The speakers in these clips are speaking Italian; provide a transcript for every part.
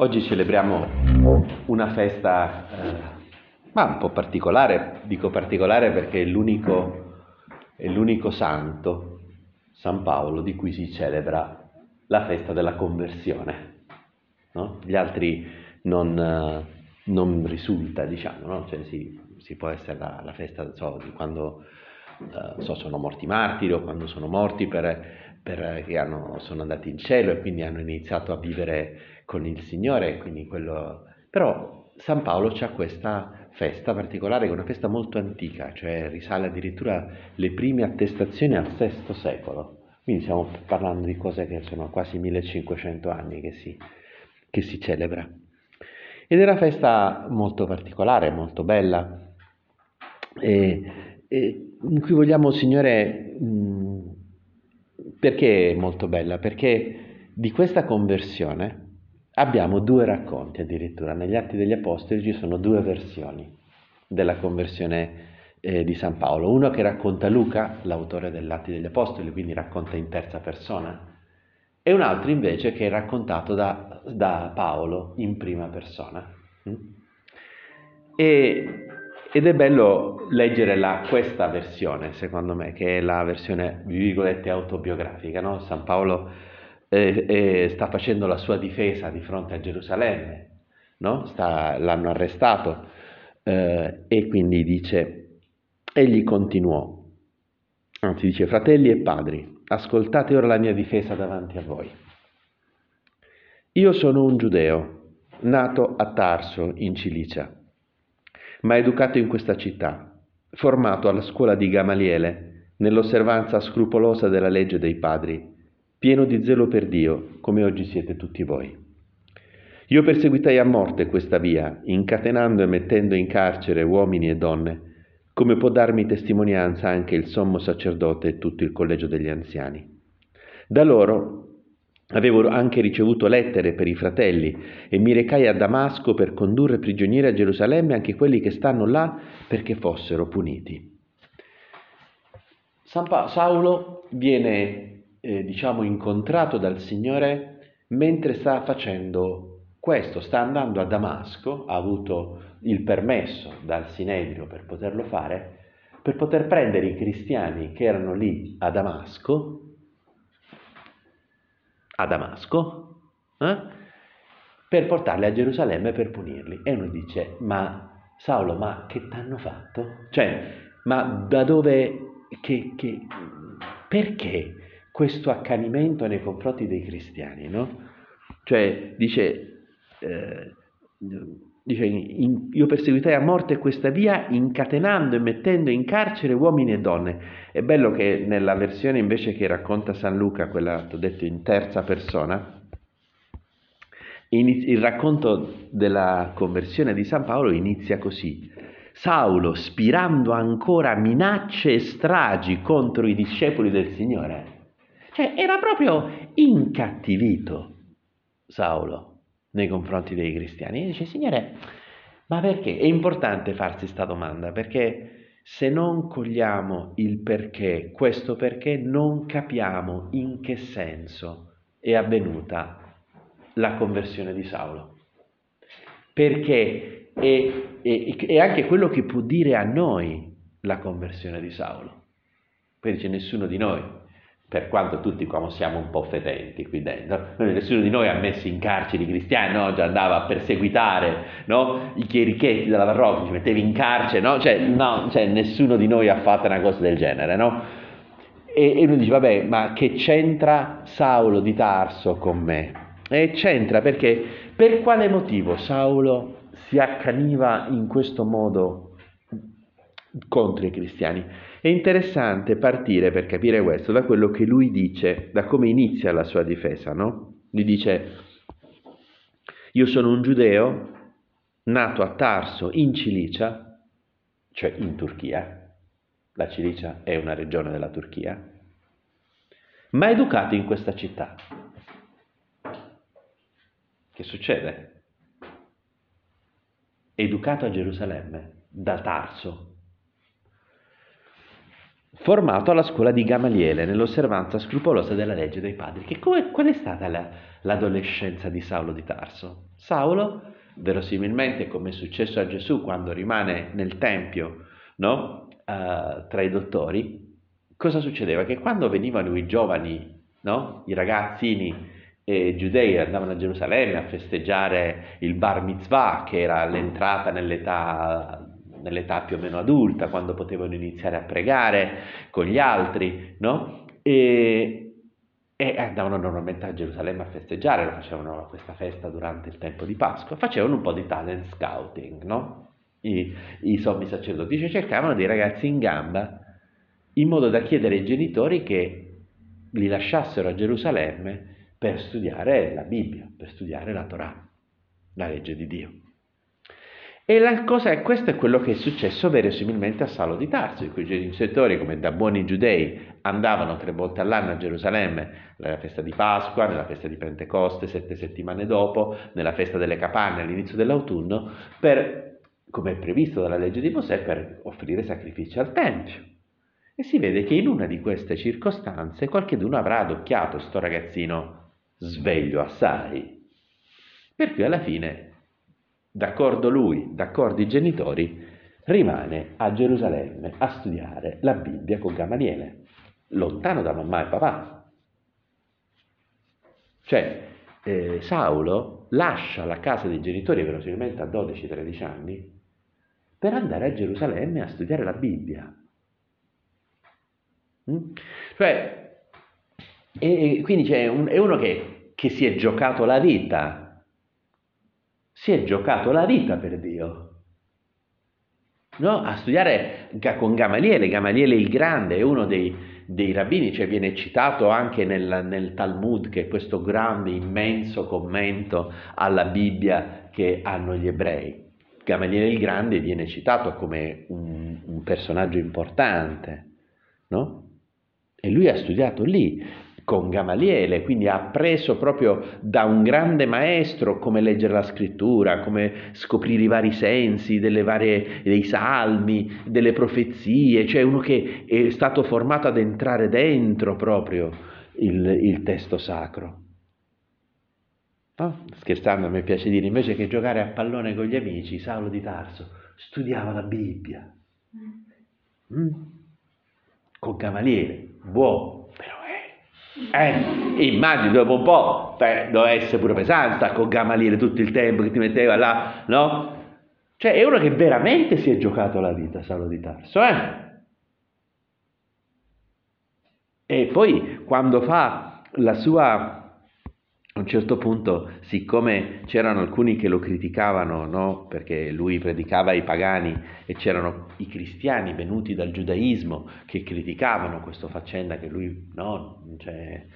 Oggi celebriamo una festa, eh, ma un po' particolare, dico particolare perché è l'unico, è l'unico santo, San Paolo, di cui si celebra la festa della conversione. No? Gli altri non, eh, non risulta, diciamo, no? cioè, si, si, può essere la, la festa so, di quando eh, so, sono morti martiri o quando sono morti per, per, sono andati in cielo e quindi hanno iniziato a vivere con il Signore, quindi quello... Però San Paolo ha questa festa particolare, che è una festa molto antica, cioè risale addirittura le prime attestazioni al VI secolo. Quindi stiamo parlando di cose che sono quasi 1500 anni che si, che si celebra. Ed è una festa molto particolare, molto bella, e, e in cui vogliamo, Signore, mh, perché è molto bella? Perché di questa conversione abbiamo due racconti addirittura, negli Atti degli Apostoli ci sono due versioni della conversione eh, di San Paolo, uno che racconta Luca, l'autore dell'Atti degli Apostoli, quindi racconta in terza persona, e un altro invece che è raccontato da, da Paolo in prima persona. Mm? E, ed è bello leggere la, questa versione, secondo me, che è la versione, virgolette, autobiografica. No? San Paolo eh, eh, sta facendo la sua difesa di fronte a Gerusalemme, no? sta, l'hanno arrestato eh, e quindi dice, egli continuò, anzi dice, fratelli e padri, ascoltate ora la mia difesa davanti a voi. Io sono un giudeo, nato a Tarso, in Cilicia, ma educato in questa città, formato alla scuola di Gamaliele, nell'osservanza scrupolosa della legge dei padri, pieno di zelo per Dio, come oggi siete tutti voi. Io perseguitai a morte questa via, incatenando e mettendo in carcere uomini e donne, come può darmi testimonianza anche il sommo sacerdote e tutto il collegio degli anziani. Da loro avevo anche ricevuto lettere per i fratelli e mi recai a Damasco per condurre prigionieri a Gerusalemme anche quelli che stanno là perché fossero puniti. San pa- Saulo viene eh, diciamo, incontrato dal Signore mentre sta facendo questo, sta andando a Damasco, ha avuto il permesso dal Sinedrio per poterlo fare, per poter prendere i cristiani che erano lì a Damasco, a Damasco, eh, per portarli a Gerusalemme per punirli. E uno dice, ma Saulo, ma che t'hanno fatto? Cioè, ma da dove, che, che, perché questo accanimento nei confronti dei cristiani, no? Cioè, dice, eh, dice in, io perseguitai a morte questa via incatenando e mettendo in carcere uomini e donne. È bello che nella versione invece che racconta San Luca, quella, ho detto, in terza persona, il racconto della conversione di San Paolo inizia così. Saulo, spirando ancora minacce e stragi contro i discepoli del Signore, cioè era proprio incattivito Saulo nei confronti dei cristiani. E dice, Signore, ma perché? È importante farsi questa domanda, perché se non cogliamo il perché, questo perché, non capiamo in che senso è avvenuta la conversione di Saulo. Perché è, è, è anche quello che può dire a noi la conversione di Saulo. Poi dice nessuno di noi per quanto tutti come siamo un po' fetenti qui dentro, nessuno di noi ha messo in carcere i cristiani, no? già andava a perseguitare no? i chierichetti della parrocchia, ci mettevi in carcere, no? Cioè, no? Cioè, nessuno di noi ha fatto una cosa del genere, no? E, e lui dice, vabbè, ma che c'entra Saulo di Tarso con me? E c'entra perché, per quale motivo Saulo si accaniva in questo modo contro i cristiani? È interessante partire per capire questo da quello che lui dice, da come inizia la sua difesa, no? Gli dice, io sono un giudeo nato a Tarso in Cilicia, cioè in Turchia, la Cilicia è una regione della Turchia, ma educato in questa città. Che succede? Educato a Gerusalemme, da Tarso, formato alla scuola di Gamaliele nell'osservanza scrupolosa della legge dei padri. Che come, qual è stata la, l'adolescenza di Saulo di Tarso? Saulo, verosimilmente come è successo a Gesù quando rimane nel Tempio, no? uh, tra i dottori, cosa succedeva? Che quando venivano i giovani, no? i ragazzini eh, giudei andavano a Gerusalemme a festeggiare il bar mitzvah, che era l'entrata nell'età, nell'età più o meno adulta, quando potevano iniziare a pregare con gli altri, no? E, e andavano normalmente a Gerusalemme a festeggiare, lo facevano questa festa durante il tempo di Pasqua, facevano un po' di talent scouting, no? I, i sommi sacerdoti, cioè cercavano dei ragazzi in gamba in modo da chiedere ai genitori che li lasciassero a Gerusalemme per studiare la Bibbia, per studiare la Torah, la legge di Dio. E la cosa è, questo è quello che è successo verosimilmente a Salo di Tarso, i cui genitori, come da buoni giudei, andavano tre volte all'anno a Gerusalemme, nella festa di Pasqua, nella festa di Pentecoste, sette settimane dopo, nella festa delle capanne all'inizio dell'autunno, per, come è previsto dalla legge di Mosè, per offrire sacrifici al Tempio. E si vede che in una di queste circostanze qualcheduno avrà adocchiato sto ragazzino sveglio assai, per cui alla fine, d'accordo lui, d'accordo i genitori, rimane a Gerusalemme a studiare la Bibbia con Gamaliele, lontano da mamma e papà. Cioè, eh, Saulo lascia la casa dei genitori verosimilmente a 12-13 anni per andare a Gerusalemme a studiare la Bibbia. Mm? Cioè, e quindi un, è uno che, che si è giocato la vita, si è giocato la vita per Dio. No? A studiare con Gamaliele, Gamaliele il Grande è uno dei, dei rabbini, cioè viene citato anche nel, nel, Talmud, che è questo grande, immenso commento alla Bibbia che hanno gli ebrei. Gamaliele il Grande viene citato come un, un personaggio importante, no? E lui ha studiato lì con Gamaliele, quindi ha appreso proprio da un grande maestro come leggere la scrittura, come scoprire i vari sensi varie, dei salmi, delle profezie, cioè uno che è stato formato ad entrare dentro proprio il, il testo sacro. No? Scherzando, a me piace dire, invece che giocare a pallone con gli amici, Saulo di Tarso studiava la Bibbia. Mm? mm? Con Gamaliele, buono, eh, immagini dopo un po', beh, doveva essere pure pesante, con Gamaliele tutto il tempo che ti metteva là, no? Cioè è uno che veramente si è giocato la vita, Saulo di Tarso, eh? E poi quando fa la sua a un certo punto, siccome c'erano alcuni che lo criticavano, no? perché lui predicava ai pagani e c'erano i cristiani venuti dal giudaismo che criticavano questa faccenda che lui no, cioè...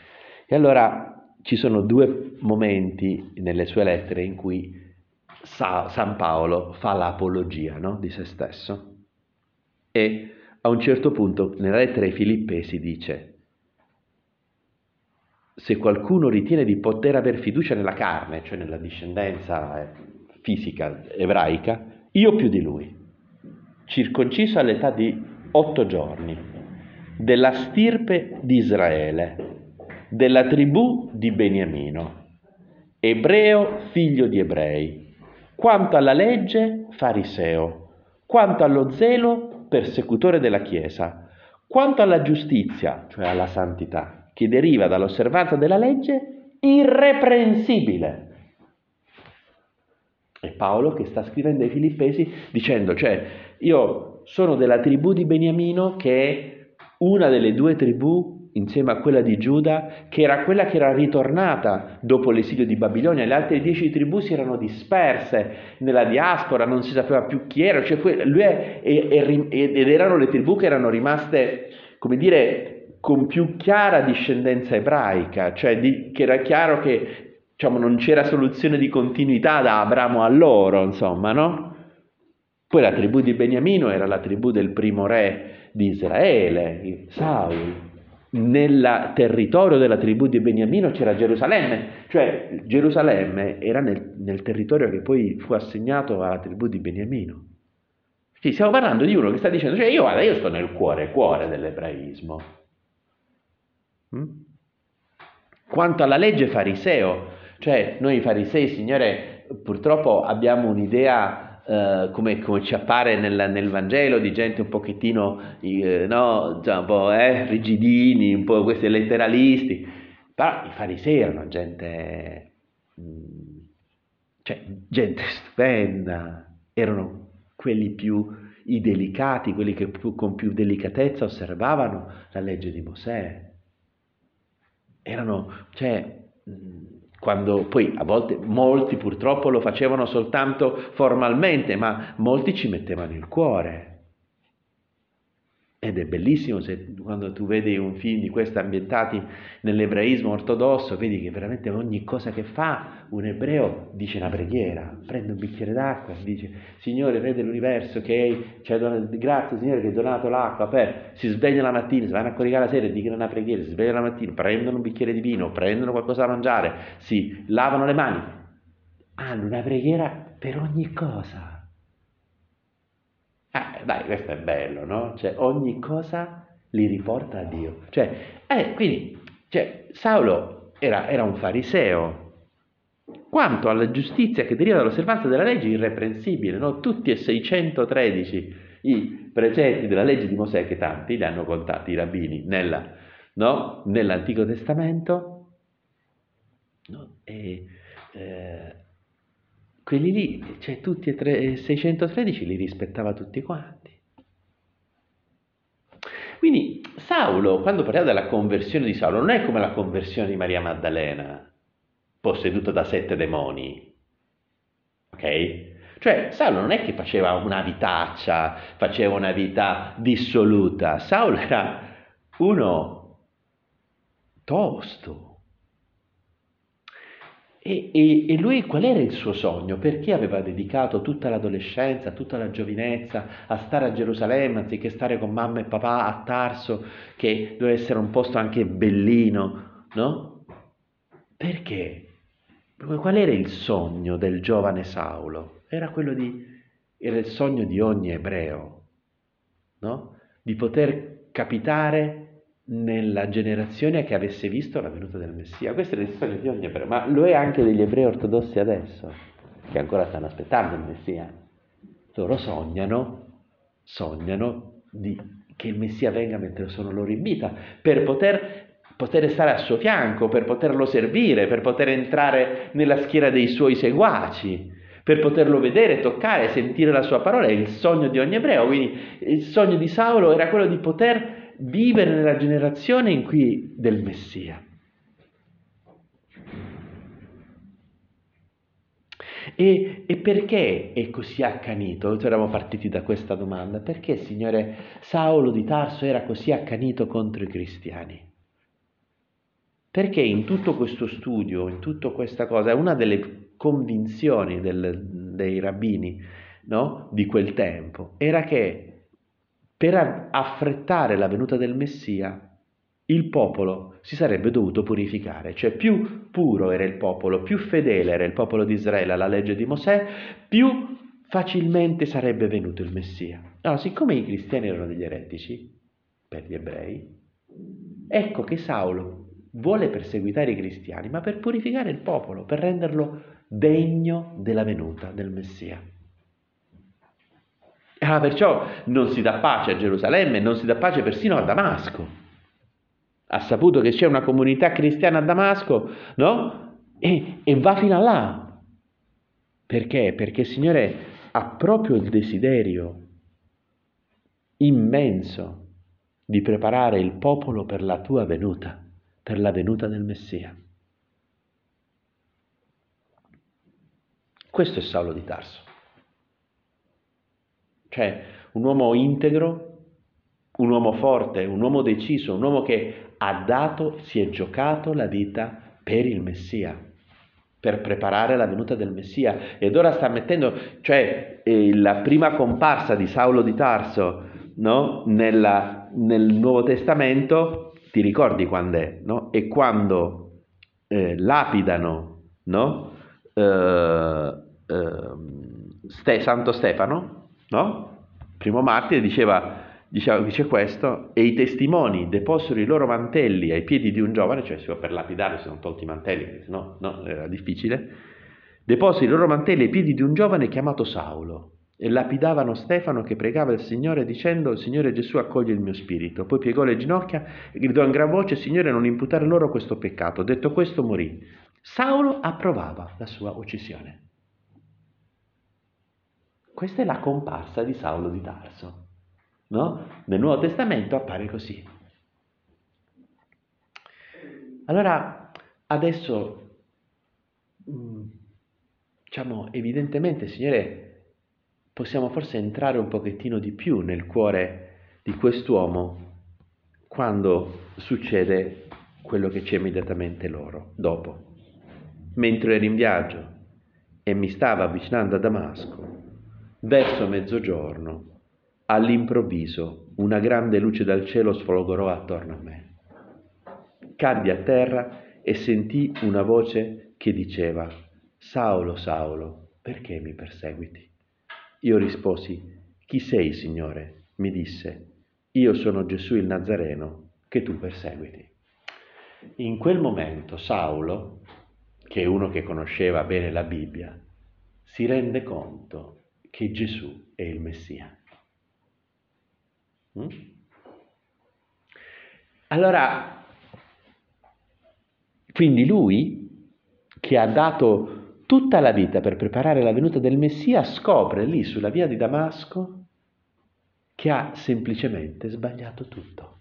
E allora ci sono due momenti nelle sue lettere in cui Sa- San Paolo fa l'apologia no? di se stesso e a un certo punto nella lettera ai Filippesi dice se qualcuno ritiene di poter aver fiducia nella carne, cioè nella discendenza eh, fisica ebraica, io più di lui, circonciso all'età di otto giorni, della stirpe di Israele, della tribù di Beniamino, ebreo figlio di ebrei, quanto alla legge fariseo, quanto allo zelo persecutore della Chiesa, quanto alla giustizia, cioè alla santità che deriva dall'osservanza della legge irreprensibile. È Paolo che sta scrivendo ai Filippesi dicendo, cioè, io sono della tribù di Beniamino che è una delle due tribù insieme a quella di Giuda, che era quella che era ritornata dopo l'esilio di Babilonia, le altre dieci tribù si erano disperse nella diaspora, non si sapeva più chi era, cioè lui è, è, è, ed erano le tribù che erano rimaste, come dire, con più chiara discendenza ebraica, cioè di, che era chiaro che diciamo, non c'era soluzione di continuità da Abramo a loro, insomma, no? Poi la tribù di Beniamino era la tribù del primo re di Israele, Saul. Nel territorio della tribù di Beniamino c'era Gerusalemme, cioè Gerusalemme era nel, nel territorio che poi fu assegnato alla tribù di Beniamino. Sì, stiamo parlando di uno che sta dicendo, cioè io, guarda, io sto nel cuore, cuore dell'ebraismo. Mm? Quanto alla legge fariseo, cioè noi farisei, Signore, purtroppo abbiamo un'idea Uh, come, come, ci appare nel, nel, Vangelo di gente un pochettino uh, no, già un po' eh, rigidini, un po' questi letteralisti, però i farisei erano gente, mm, cioè, gente stupenda, erano quelli più i delicati, quelli che con più delicatezza osservavano la legge di Mosè. Erano, cioè, quando poi a volte molti purtroppo lo facevano soltanto formalmente, ma molti ci mettevano il cuore. Ed è bellissimo se, quando tu vedi un film di questi ambientati nell'ebraismo ortodosso, vedi che veramente ogni cosa che fa un ebreo dice una preghiera, prende un bicchiere d'acqua dice Signore Re dell'universo che ci hai donato, grazie Signore che hai donato l'acqua, per, si sveglia la mattina, si vanno a coricare la sera e dicono una preghiera, si svegliano la mattina, prendono un bicchiere di vino, prendono qualcosa da mangiare, si lavano le mani, hanno una preghiera per ogni cosa. Ah, dai, questo è bello, no? Cioè, ogni cosa li riporta a Dio. Cioè, eh, quindi, cioè, Saulo era, era un fariseo, quanto alla giustizia che deriva dall'osservanza della legge irreprensibile, no? tutti e 613 i precetti della legge di Mosè, che tanti li hanno contati i rabbini nella, no? nell'Antico Testamento, no? e, eh, quelli lì, cioè tutti e tre, 613 li rispettava tutti quanti. Quindi Saulo, quando parliamo della conversione di Saulo, non è come la conversione di Maria Maddalena, posseduta da sette demoni. Ok? Cioè, Saulo non è che faceva una vitaccia, faceva una vita dissoluta. Saulo era uno tosto, e, e, e, lui qual era il suo sogno? Perché aveva dedicato tutta l'adolescenza, tutta la giovinezza a stare a Gerusalemme anziché stare con mamma e papà a Tarso, che doveva essere un posto anche bellino, no? Perché? Qual era il sogno del giovane Saulo? Era quello di, era il sogno di ogni ebreo, no? Di poter capitare nella generazione che avesse visto la venuta del Messia. Questo è il sogno di ogni ebreo, ma lo è anche degli ebrei ortodossi adesso, che ancora stanno aspettando il Messia. Loro sognano, sognano di, che il Messia venga mentre sono loro in vita, per poter, poter stare al suo fianco, per poterlo servire, per poter entrare nella schiera dei suoi seguaci, per poterlo vedere, toccare, sentire la sua parola. È il sogno di ogni ebreo. Quindi il sogno di Saulo era quello di poter vivere nella generazione in cui del Messia. E, e, perché è così accanito? Eravamo partiti da questa domanda. Perché, Signore, Saulo di Tarso era così accanito contro i cristiani? Perché in tutto questo studio, in tutta questa cosa, una delle convinzioni del, dei rabbini no, di quel tempo era che per affrettare la venuta del Messia, il popolo si sarebbe dovuto purificare, cioè più puro era il popolo, più fedele era il popolo di Israele alla legge di Mosè, più facilmente sarebbe venuto il Messia. Allora, siccome i cristiani erano degli eretici, per gli ebrei, ecco che Saulo vuole perseguitare i cristiani, ma per purificare il popolo, per renderlo degno della venuta del Messia. Ah, perciò non si dà pace a Gerusalemme, non si dà pace persino a Damasco. Ha saputo che c'è una comunità cristiana a Damasco, no? E, e va fino a là. Perché? Perché il Signore ha proprio il desiderio immenso di preparare il popolo per la tua venuta, per la venuta del Messia. Questo è Saulo di Tarso. Cioè un uomo integro, un uomo forte, un uomo deciso, un uomo che ha dato, si è giocato la vita per il Messia, per preparare la venuta del Messia. Ed ora sta mettendo, cioè eh, la prima comparsa di Saulo di Tarso no? Nella, nel Nuovo Testamento, ti ricordi quando è? No? È quando eh, lapidano no? eh, Ste- Santo Stefano no? Primo martire diceva, diceva, dice questo, e i testimoni deposero i loro mantelli ai piedi di un giovane, cioè per lapidare si sono tolti i mantelli, se no, no era difficile, Deposero i loro mantelli ai piedi di un giovane chiamato Saulo e lapidavano Stefano che pregava il Signore dicendo Signore Gesù accoglie il mio spirito. Poi piegò le ginocchia e gridò in gran voce Signore non imputare loro questo peccato. Detto questo morì. Saulo approvava la sua uccisione. Questa è la comparsa di Saulo di Tarso. No? Nel Nuovo Testamento appare così. Allora, adesso, mm, diciamo, evidentemente, Signore, possiamo forse entrare un pochettino di più nel cuore di quest'uomo quando succede quello che c'è immediatamente loro, dopo. Mentre ero in viaggio e mi stava avvicinando a Damasco, verso mezzogiorno, all'improvviso una grande luce dal cielo sfolgorò attorno a me. Caddi a terra e sentii una voce che diceva, Saulo, Saulo, perché mi perseguiti? Io risposi, Chi sei, Signore? Mi disse, Io sono Gesù il Nazareno che tu perseguiti. In quel momento Saulo, che è uno che conosceva bene la Bibbia, si rende conto che Gesù è il Messia. Mm? Allora, quindi lui che ha dato tutta la vita per preparare la venuta del Messia, scopre lì sulla via di Damasco che ha semplicemente sbagliato tutto.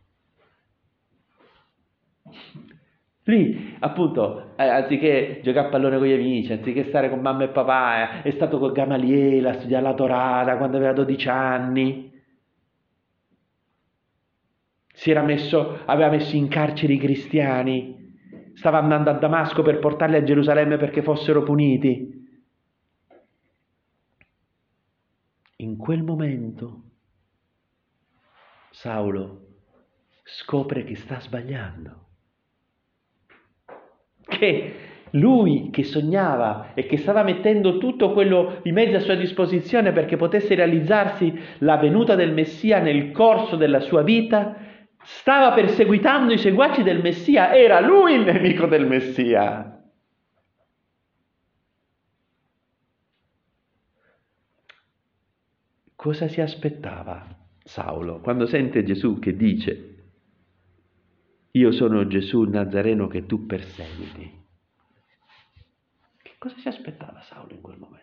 Lì, appunto, eh, anziché giocare a pallone con gli amici, anziché stare con mamma e papà, eh, è stato con Gamaliele a studiare la Torah quando aveva 12 anni. Si era messo, aveva messo in carcere i cristiani, stava andando a Damasco per portarli a Gerusalemme perché fossero puniti. In quel momento Saulo scopre che sta sbagliando, che lui che sognava e che stava mettendo tutto quello di mezzo a sua disposizione perché potesse realizzarsi la venuta del Messia nel corso della sua vita, stava perseguitando i seguaci del Messia, era lui il nemico del Messia. Cosa si aspettava Saulo quando sente Gesù che dice, io sono Gesù il Nazareno che tu perseguiti? Che cosa si aspettava Saulo in quel momento?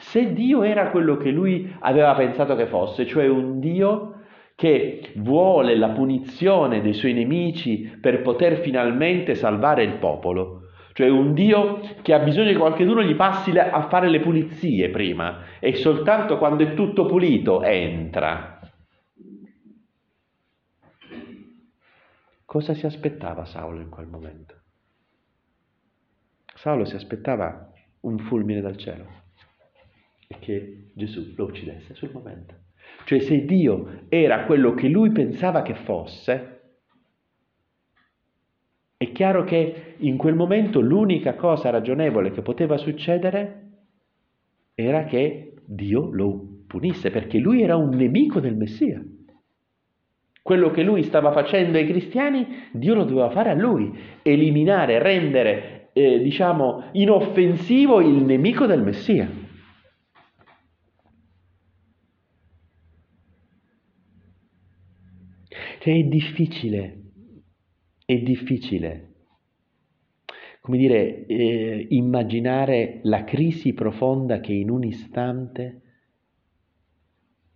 Se Dio era quello che lui aveva pensato che fosse, cioè un Dio che vuole la punizione dei suoi nemici per poter finalmente salvare il popolo. Cioè un Dio che ha bisogno che qualcuno gli passi a fare le pulizie prima e soltanto quando è tutto pulito entra. Cosa si aspettava Saulo in quel momento? Saulo si aspettava un fulmine dal cielo e che Gesù lo uccidesse sul momento. Cioè se Dio era quello che lui pensava che fosse, è chiaro che in quel momento l'unica cosa ragionevole che poteva succedere era che Dio lo punisse, perché lui era un nemico del Messia. Quello che lui stava facendo ai cristiani, Dio lo doveva fare a lui, eliminare, rendere, eh, diciamo, inoffensivo il nemico del Messia. Cioè è difficile, è difficile, come dire, eh, immaginare la crisi profonda che in un istante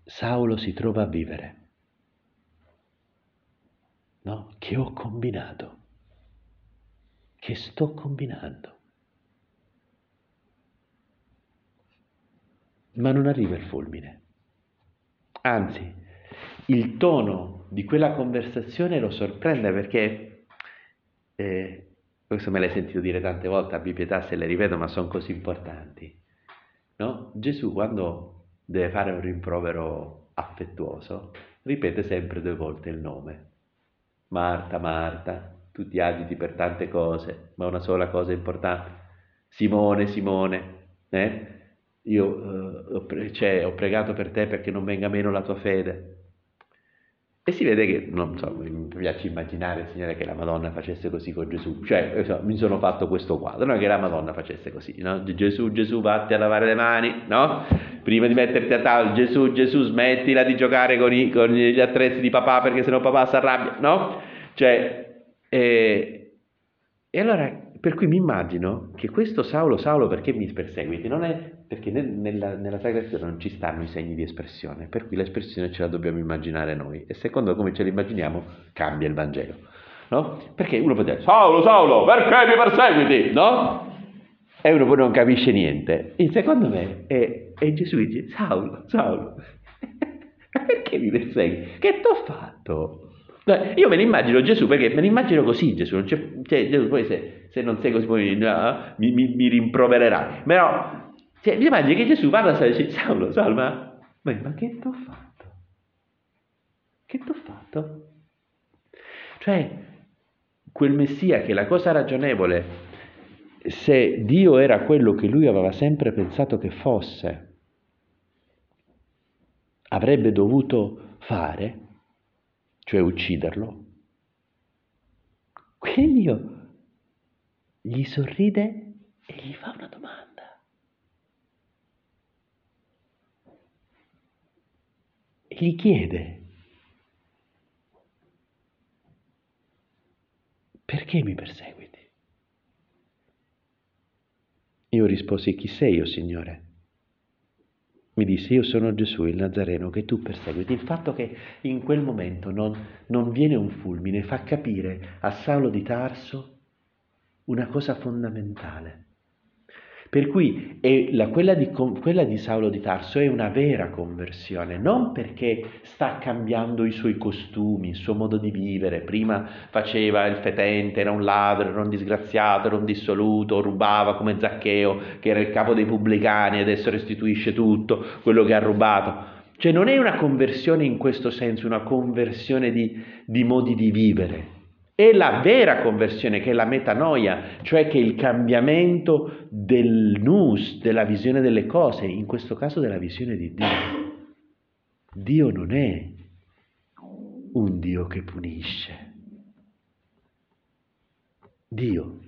Saulo si trova a vivere. No? Che ho combinato, che sto combinando. Ma non arriva il fulmine. Anzi, il tono di quella conversazione lo sorprende perché, eh, questo me l'hai sentito dire tante volte, abbi pietà se le ripeto, ma sono così importanti. No? Gesù quando deve fare un rimprovero affettuoso, ripete sempre due volte il nome. Marta, Marta, tu ti agiti per tante cose, ma una sola cosa è importante. Simone, Simone, eh? io eh, ho, pre- cioè, ho pregato per te perché non venga meno la tua fede E si vede che, non so, mi piace immaginare, Signore, che la Madonna facesse così con Gesù. Cioè, so, mi sono fatto questo quadro, no? che la Madonna facesse così, no? Gesù, Gesù, vatti a lavare le mani, no? Prima di metterti a tavola, Gesù, Gesù, smettila di giocare con, i, con gli attrezzi di papà perché sennò papà si arrabbia, no? Cioè, e, e allora per cui mi immagino che questo Saulo, Saulo perché mi perseguiti? Non è perché nel, nella, nella Sacra Scrittura non ci stanno i segni di espressione, per cui l'espressione ce la dobbiamo immaginare noi e secondo come ce la immaginiamo cambia il Vangelo. No? Perché uno può dire Saulo, Saulo, perché mi perseguiti? No? E uno poi non capisce niente. E secondo me è, è Gesù dice Saulo, Saulo, perché mi persegui? Che ti ho fatto? Io me ne immagino Gesù perché me ne immagino così Gesù, cioè, Gesù poi se, se, non sei così poi no, mi, mi, mi, rimprovererai. Però cioè, mi immagino che Gesù parla e dice Saulo, Saulo, ma, ma, che ti ho fatto? Che ti ho fatto? Cioè, quel Messia che la cosa ragionevole, se Dio era quello che lui aveva sempre pensato che fosse, avrebbe dovuto fare, cioè ucciderlo. Dio gli sorride e gli fa una domanda. E gli chiede, perché mi perseguiti? Io risposi, chi sei, o Signore? mi disse io sono Gesù il Nazareno che tu perseguiti. Il fatto che in quel momento non, non viene un fulmine fa capire a Saulo di Tarso una cosa fondamentale. Per cui la, quella, di, quella, di, Saulo di Tarso è una vera conversione, non perché sta cambiando i suoi costumi, il suo modo di vivere. Prima faceva il fetente, era un ladro, era un disgraziato, era un dissoluto, rubava come Zaccheo, che era il capo dei pubblicani, adesso restituisce tutto quello che ha rubato. Cioè non è una conversione in questo senso, una conversione di, di modi di vivere, è la vera conversione, che è la metanoia, cioè che è il cambiamento del nous, della visione delle cose, in questo caso della visione di Dio. Dio non è un Dio che punisce. Dio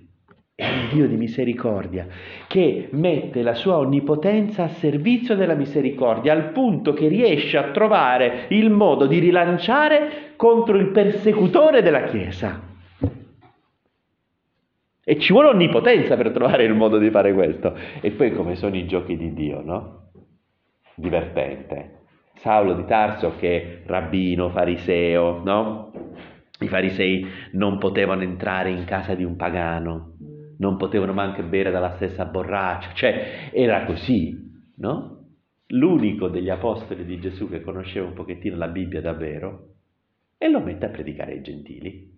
è un Dio di misericordia che mette la sua onnipotenza a servizio della misericordia al punto che riesce a trovare il modo di rilanciare contro il persecutore della Chiesa. E ci vuole onnipotenza per trovare il modo di fare questo. E poi come sono i giochi di Dio, no? Divertente. Saulo di Tarso che rabbino, fariseo, no? I farisei non potevano entrare in casa di un pagano, non potevano neanche bere dalla stessa borraccia, cioè era così, no? L'unico degli apostoli di Gesù che conosceva un pochettino la Bibbia davvero e lo mette a predicare ai gentili.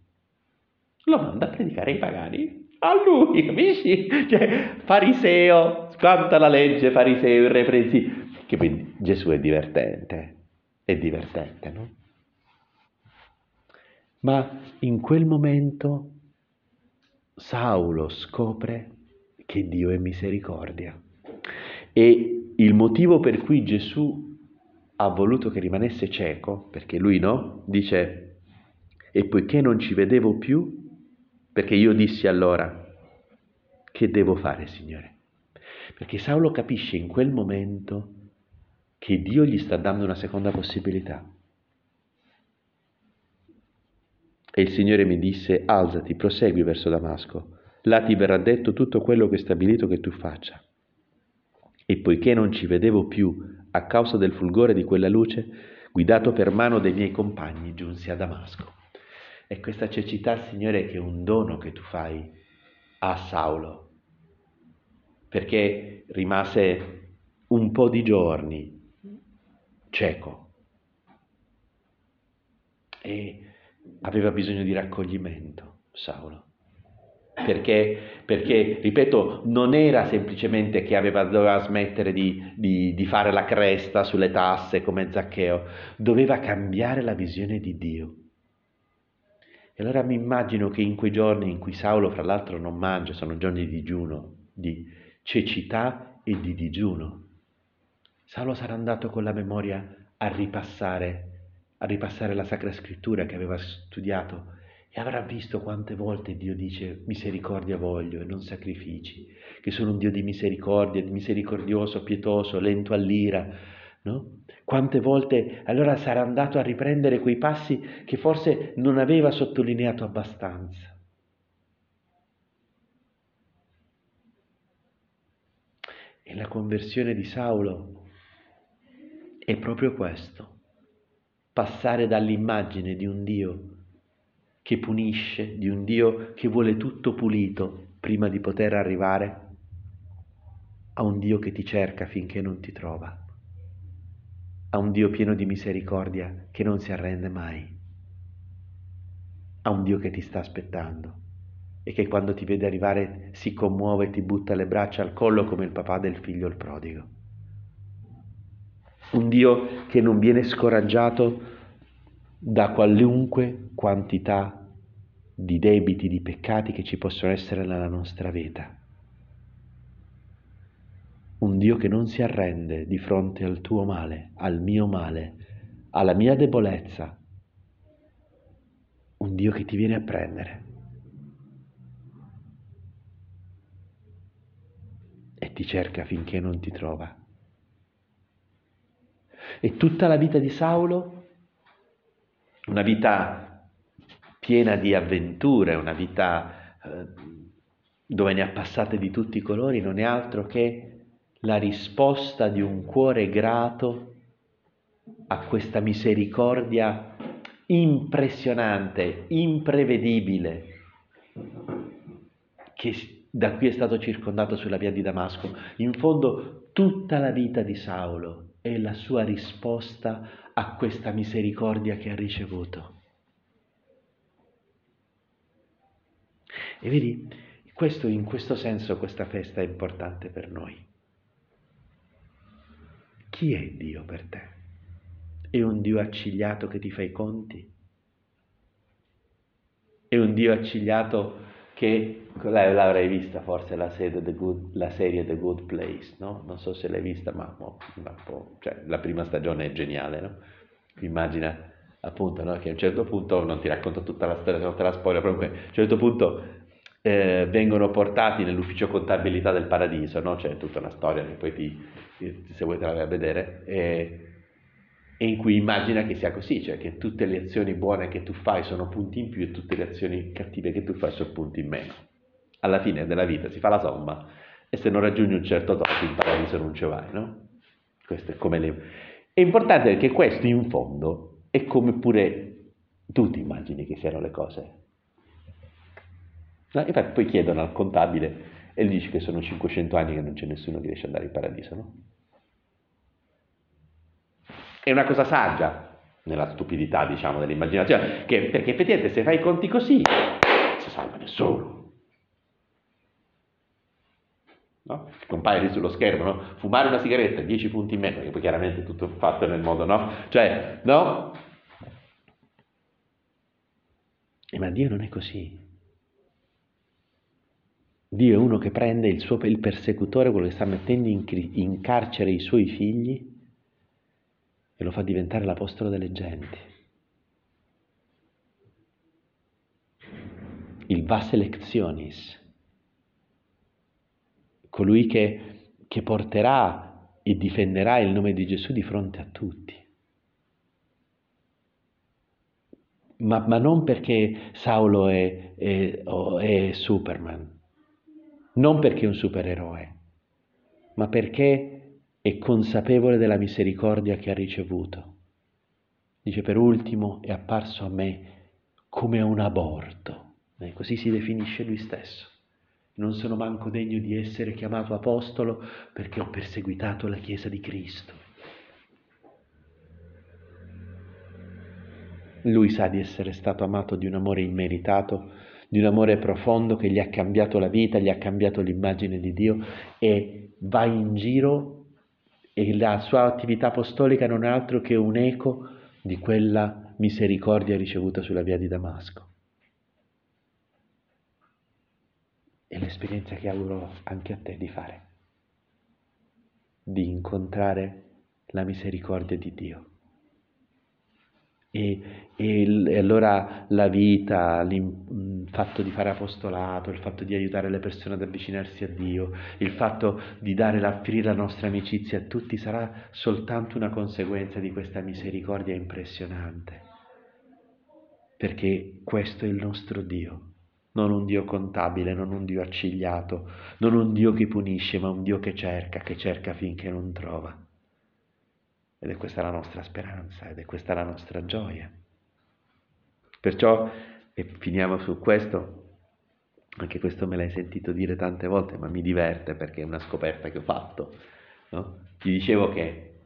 Lo manda a predicare ai pagani. A lui, capisci? Cioè, fariseo, canta la legge, fariseo, irreprensibile. Che quindi Gesù è divertente, è divertente, no? Ma in quel momento Saulo scopre che Dio è misericordia. E il motivo per cui Gesù ha voluto che rimanesse cieco, perché lui no, dice, e poiché non ci vedevo più, perché io dissi allora, che devo fare, Signore? Perché Saulo capisce in quel momento che Dio gli sta dando una seconda possibilità. E il Signore mi disse, alzati, prosegui verso Damasco, là ti verrà detto tutto quello che è stabilito che tu faccia. E poiché non ci vedevo più a causa del fulgore di quella luce, guidato per mano dei miei compagni, giunsi a Damasco. E questa cecità, Signore, che è un dono che tu fai a Saulo, perché rimase un po' di giorni cieco. E aveva bisogno di raccoglimento, Saulo. Perché, perché, ripeto, non era semplicemente che aveva, doveva smettere di, di, di fare la cresta sulle tasse come Zaccheo, doveva cambiare la visione di Dio. E allora mi immagino che in quei giorni in cui Saulo, fra l'altro, non mangia, sono giorni di digiuno, di cecità e di digiuno, Saulo sarà andato con la memoria a ripassare a ripassare la Sacra Scrittura che aveva studiato e avrà visto quante volte Dio dice misericordia voglio e non sacrifici, che sono un Dio di misericordia, misericordioso, pietoso, lento all'ira, no? Quante volte allora sarà andato a riprendere quei passi che forse non aveva sottolineato abbastanza. E la conversione di Saulo è proprio questo, passare dall'immagine di un Dio che punisce, di un Dio che vuole tutto pulito prima di poter arrivare a un Dio che ti cerca finché non ti trova, a un Dio pieno di misericordia che non si arrende mai, a un Dio che ti sta aspettando e che quando ti vede arrivare si commuove e ti butta le braccia al collo come il papà del figlio il prodigo. Un Dio che non viene scoraggiato da qualunque quantità di debiti, di peccati che ci possono essere nella nostra vita. Un Dio che non si arrende di fronte al tuo male, al mio male, alla mia debolezza. Un Dio che ti viene a prendere. E ti cerca finché non ti trova. E tutta la vita di Saulo una vita piena di avventure, una vita eh, dove ne ha passate di tutti i colori, non è altro che la risposta di un cuore grato a questa misericordia impressionante, imprevedibile, che da cui è stato circondato sulla via di Damasco. In fondo tutta la vita di Saulo è la sua risposta a questa misericordia che ha ricevuto. E vedi, questo, in questo senso questa festa è importante per noi. Chi è Dio per te? È un Dio accigliato che ti fa i conti? È un Dio accigliato che l'avrai vista forse la, good, la, serie The Good Place, no? Non so se l'hai vista, ma, ma cioè, la prima stagione è geniale, no? Immagina appunto no? che a un certo punto, non ti racconto tutta la storia, se non te la spoiler, comunque a un certo punto eh, vengono portati nell'ufficio contabilità del paradiso, no? C'è tutta una storia che poi ti, se vuoi te la vai a vedere. E, e in cui immagina che sia così, cioè che tutte le azioni buone che tu fai sono punti in più e tutte le azioni cattive che tu fai sono punti in meno. Alla fine della vita si fa la somma e se non raggiungi un certo tot in paradiso non ci vai, no? Questo è come le... È importante perché questo in fondo è come pure tu ti immagini che siano le cose. No? Infatti poi chiedono al contabile e gli dici che sono 500 anni che non c'è nessuno che riesce ad andare in paradiso, no? È una cosa saggia, nella stupidità, diciamo, dell'immaginazione, che, perché effettivamente se fai i conti così, non si salva nessuno. No? Compare lì sullo schermo, no? Fumare una sigaretta, 10 punti in meno, che poi chiaramente è tutto fatto nel modo, no? Cioè, no? Eh, ma Dio non è così. Dio è uno che prende il, suo, il persecutore, quello che sta mettendo in, in carcere i suoi figli, e lo fa diventare l'apostolo delle genti. Il va selectionis, colui che, che porterà e difenderà il nome di Gesù di fronte a tutti. Ma, ma, non perché Saulo è, è, è, Superman, non perché è un supereroe, ma perché è consapevole della misericordia che ha ricevuto. Dice per ultimo è apparso a me come un aborto, e così si definisce lui stesso. Non sono manco degno di essere chiamato apostolo perché ho perseguitato la Chiesa di Cristo. Lui sa di essere stato amato di un amore immeritato, di un amore profondo che gli ha cambiato la vita, gli ha cambiato l'immagine di Dio e va in giro e la sua attività apostolica non è altro che un eco di quella misericordia ricevuta sulla via di Damasco. È l'esperienza che auguro anche a te di fare, di incontrare la misericordia di Dio, E, e, e, allora la vita, il fatto di fare apostolato, il fatto di aiutare le persone ad avvicinarsi a Dio, il fatto di dare, offrire la nostra amicizia a tutti sarà soltanto una conseguenza di questa misericordia impressionante. Perché questo è il nostro Dio, non un Dio contabile, non un Dio accigliato, non un Dio che punisce, ma un Dio che cerca, che cerca finché non trova. Ed è questa la nostra speranza, ed è questa la nostra gioia. Perciò, e finiamo su questo, anche questo me l'hai sentito dire tante volte, ma mi diverte perché è una scoperta che ho fatto. No? Ti dicevo che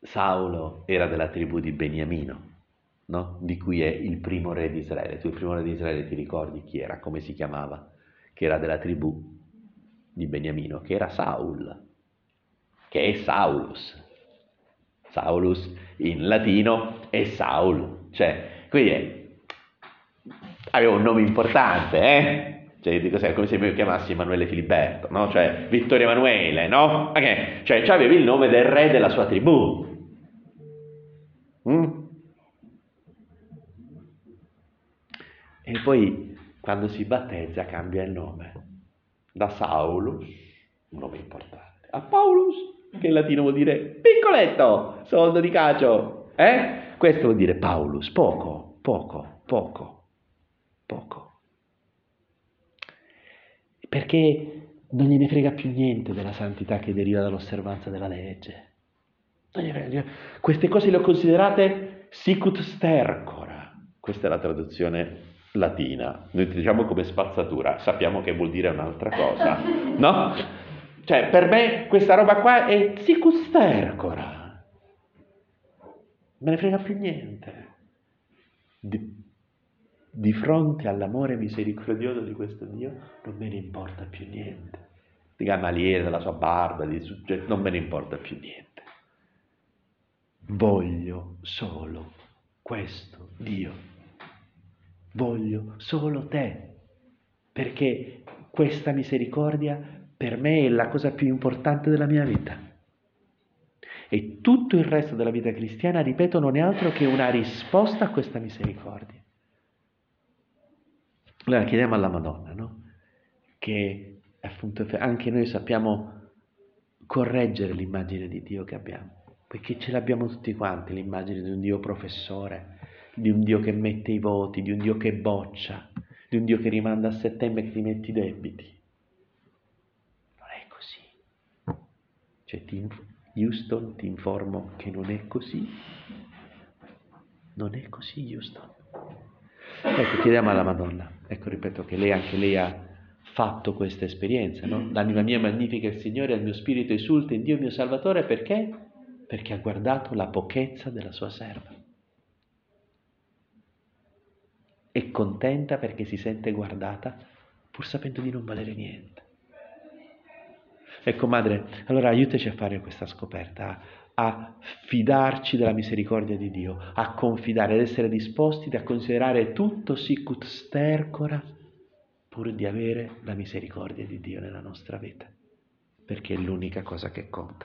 Saulo era della tribù di Beniamino, no? di cui è il primo re di Israele. Tu il primo re di Israele ti ricordi chi era, come si chiamava? Che era della tribù di Beniamino, che era Saul, che è Saulus, Saulus in latino è Saul, cioè, quindi aveva un nome importante, eh? Cioè, dico, sai, come se mi chiamassi Emanuele Filiberto, no? Cioè, Vittorio Emanuele, no? Okay. Cioè, avevi il nome del re della sua tribù. Mm? E poi, quando si battezza, cambia il nome. Da Saulus, un nome importante, a Paulus, che in latino vuol dire piccoletto, soldo di cacio. Eh? Questo vuol dire Paulus, poco, poco, poco, poco. Perché non gliene frega più niente della santità che deriva dall'osservanza della legge. Queste cose le ho considerate sicut stercora. Questa è la traduzione latina. Noi diciamo come spazzatura, sappiamo che vuol dire un'altra cosa, no? Cioè, per me questa roba qua è psicostercora. Me ne frega più niente. Di, di fronte all'amore misericordioso di questo Dio non me ne importa più niente. Di Gamaliele, della sua barba, di, non me ne importa più niente. Voglio solo questo Dio. Voglio solo te. Perché questa misericordia per me è la cosa più importante della mia vita. E tutto il resto della vita cristiana, ripeto, non è altro che una risposta a questa misericordia. Allora chiediamo alla Madonna, no? Che appunto anche noi sappiamo correggere l'immagine di Dio che abbiamo, perché ce l'abbiamo tutti quanti, l'immagine di un Dio professore, di un Dio che mette i voti, di un Dio che boccia, di un Dio che rimanda a settembre e che ti mette i debiti. Cioè, ti, Houston, ti informo che non è così. Non è così, Houston. Ecco, chiediamo alla Madonna. Ecco, ripeto che lei, anche lei ha fatto questa esperienza, no? L'anima mia magnifica il Signore, il mio spirito esulta in Dio mio Salvatore, perché? Perché ha guardato la pochezza della sua serva. È contenta perché si sente guardata pur sapendo di non valere niente. Ecco madre, allora aiutaci a fare questa scoperta, a fidarci della misericordia di Dio, a confidare, ad essere disposti a considerare tutto sicut stercora pur di avere la misericordia di Dio nella nostra vita, perché è l'unica cosa che conta.